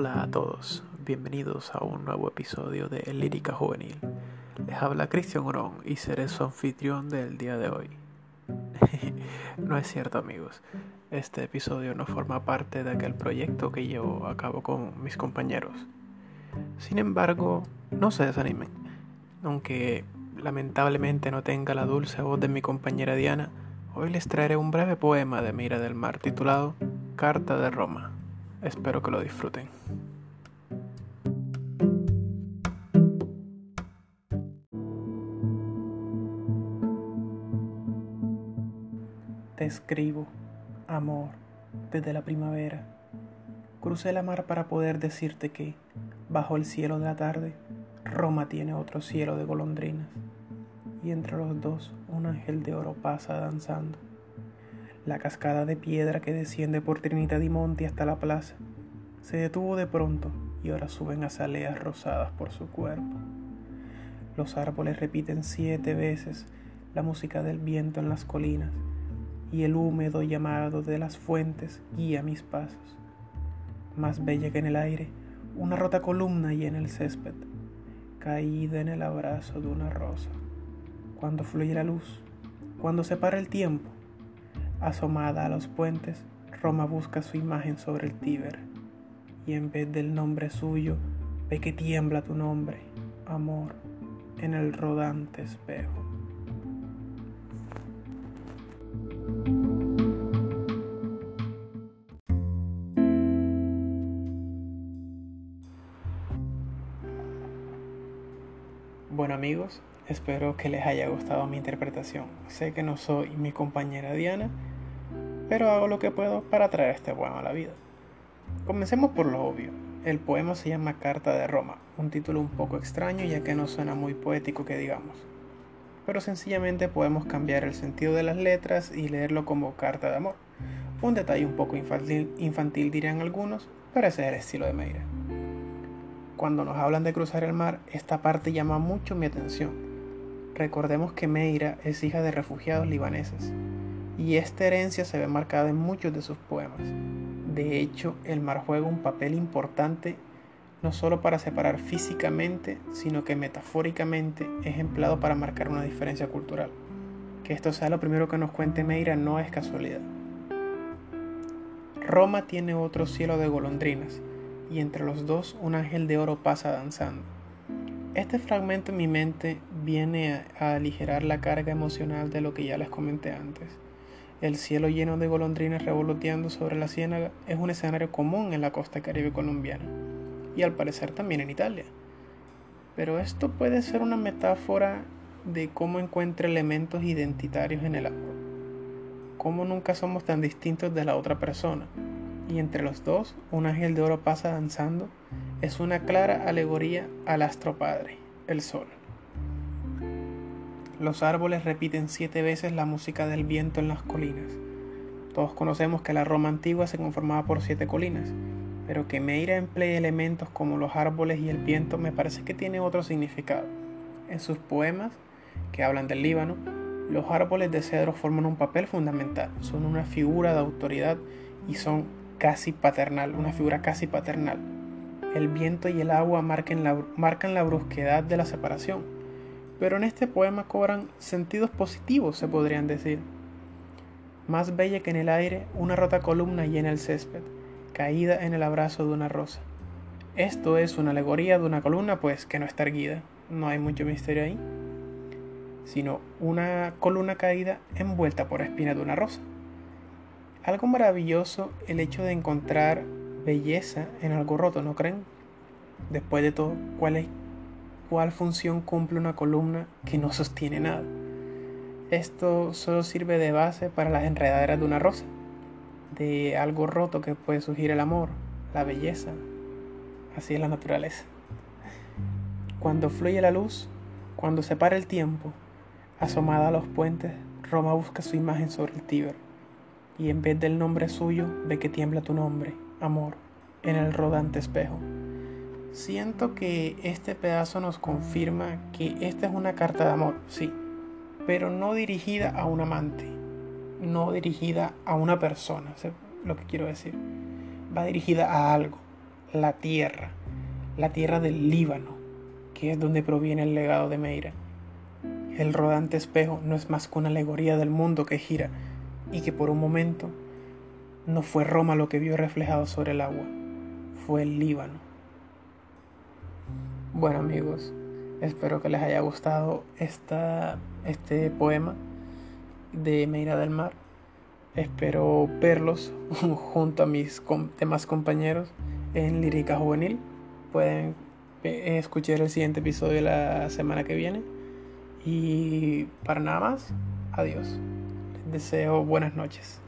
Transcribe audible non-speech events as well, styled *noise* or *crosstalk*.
Hola a todos, bienvenidos a un nuevo episodio de Lírica Juvenil. Les habla Cristian Urón y seré su anfitrión del día de hoy. *laughs* no es cierto amigos, este episodio no forma parte de aquel proyecto que llevo a cabo con mis compañeros. Sin embargo, no se desanimen, aunque lamentablemente no tenga la dulce voz de mi compañera Diana, hoy les traeré un breve poema de Mira del Mar titulado Carta de Roma. Espero que lo disfruten. Te escribo, amor, desde la primavera. Crucé la mar para poder decirte que, bajo el cielo de la tarde, Roma tiene otro cielo de golondrinas, y entre los dos un ángel de oro pasa danzando la cascada de piedra que desciende por Trinidad y Monte hasta la plaza se detuvo de pronto y ahora suben azaleas rosadas por su cuerpo. Los árboles repiten siete veces la música del viento en las colinas y el húmedo llamado de las fuentes guía mis pasos. Más bella que en el aire, una rota columna y en el césped, caída en el abrazo de una rosa. Cuando fluye la luz, cuando se para el tiempo, Asomada a los puentes, Roma busca su imagen sobre el Tíber, y en vez del nombre suyo, ve que tiembla tu nombre, amor, en el rodante espejo. Bueno amigos, espero que les haya gustado mi interpretación. Sé que no soy mi compañera Diana, pero hago lo que puedo para traer este poema a la vida. Comencemos por lo obvio. El poema se llama Carta de Roma, un título un poco extraño ya que no suena muy poético que digamos. Pero sencillamente podemos cambiar el sentido de las letras y leerlo como carta de amor. Un detalle un poco infantil, dirían algunos, pero ese es el estilo de Meira. Cuando nos hablan de cruzar el mar, esta parte llama mucho mi atención. Recordemos que Meira es hija de refugiados libaneses, y esta herencia se ve marcada en muchos de sus poemas. De hecho, el mar juega un papel importante no solo para separar físicamente, sino que metafóricamente es empleado para marcar una diferencia cultural. Que esto sea lo primero que nos cuente Meira no es casualidad. Roma tiene otro cielo de golondrinas, y entre los dos un ángel de oro pasa danzando. Este fragmento en mi mente viene a aligerar la carga emocional de lo que ya les comenté antes el cielo lleno de golondrinas revoloteando sobre la ciénaga es un escenario común en la costa caribe colombiana y al parecer también en Italia. Pero esto puede ser una metáfora de cómo encuentra elementos identitarios en el amor. Cómo nunca somos tan distintos de la otra persona. Y entre los dos, un ángel de oro pasa danzando, es una clara alegoría al astro padre, el sol. Los árboles repiten siete veces la música del viento en las colinas. Todos conocemos que la Roma antigua se conformaba por siete colinas, pero que Meira emplee elementos como los árboles y el viento me parece que tiene otro significado. En sus poemas, que hablan del Líbano, los árboles de cedro forman un papel fundamental, son una figura de autoridad y son casi paternal, una figura casi paternal. El viento y el agua marcan la, marcan la brusquedad de la separación pero en este poema cobran sentidos positivos, se podrían decir. Más bella que en el aire, una rota columna llena el césped, caída en el abrazo de una rosa. Esto es una alegoría de una columna, pues que no está erguida, no hay mucho misterio ahí, sino una columna caída envuelta por espinas de una rosa. Algo maravilloso el hecho de encontrar belleza en algo roto, ¿no creen? Después de todo, ¿cuál es cuál función cumple una columna que no sostiene nada. Esto solo sirve de base para las enredaderas de una rosa, de algo roto que puede surgir el amor, la belleza. Así es la naturaleza. Cuando fluye la luz, cuando se para el tiempo, asomada a los puentes, Roma busca su imagen sobre el Tíber, y en vez del nombre suyo ve que tiembla tu nombre, amor, en el rodante espejo. Siento que este pedazo nos confirma que esta es una carta de amor, sí, pero no dirigida a un amante, no dirigida a una persona, lo que quiero decir. Va dirigida a algo, la tierra, la tierra del Líbano, que es donde proviene el legado de Meira. El rodante espejo no es más que una alegoría del mundo que gira y que por un momento no fue Roma lo que vio reflejado sobre el agua, fue el Líbano. Bueno amigos, espero que les haya gustado esta, este poema de Meira del Mar. Espero verlos *laughs* junto a mis demás compañeros en Lírica Juvenil. Pueden eh, escuchar el siguiente episodio la semana que viene. Y para nada más, adiós. Les deseo buenas noches.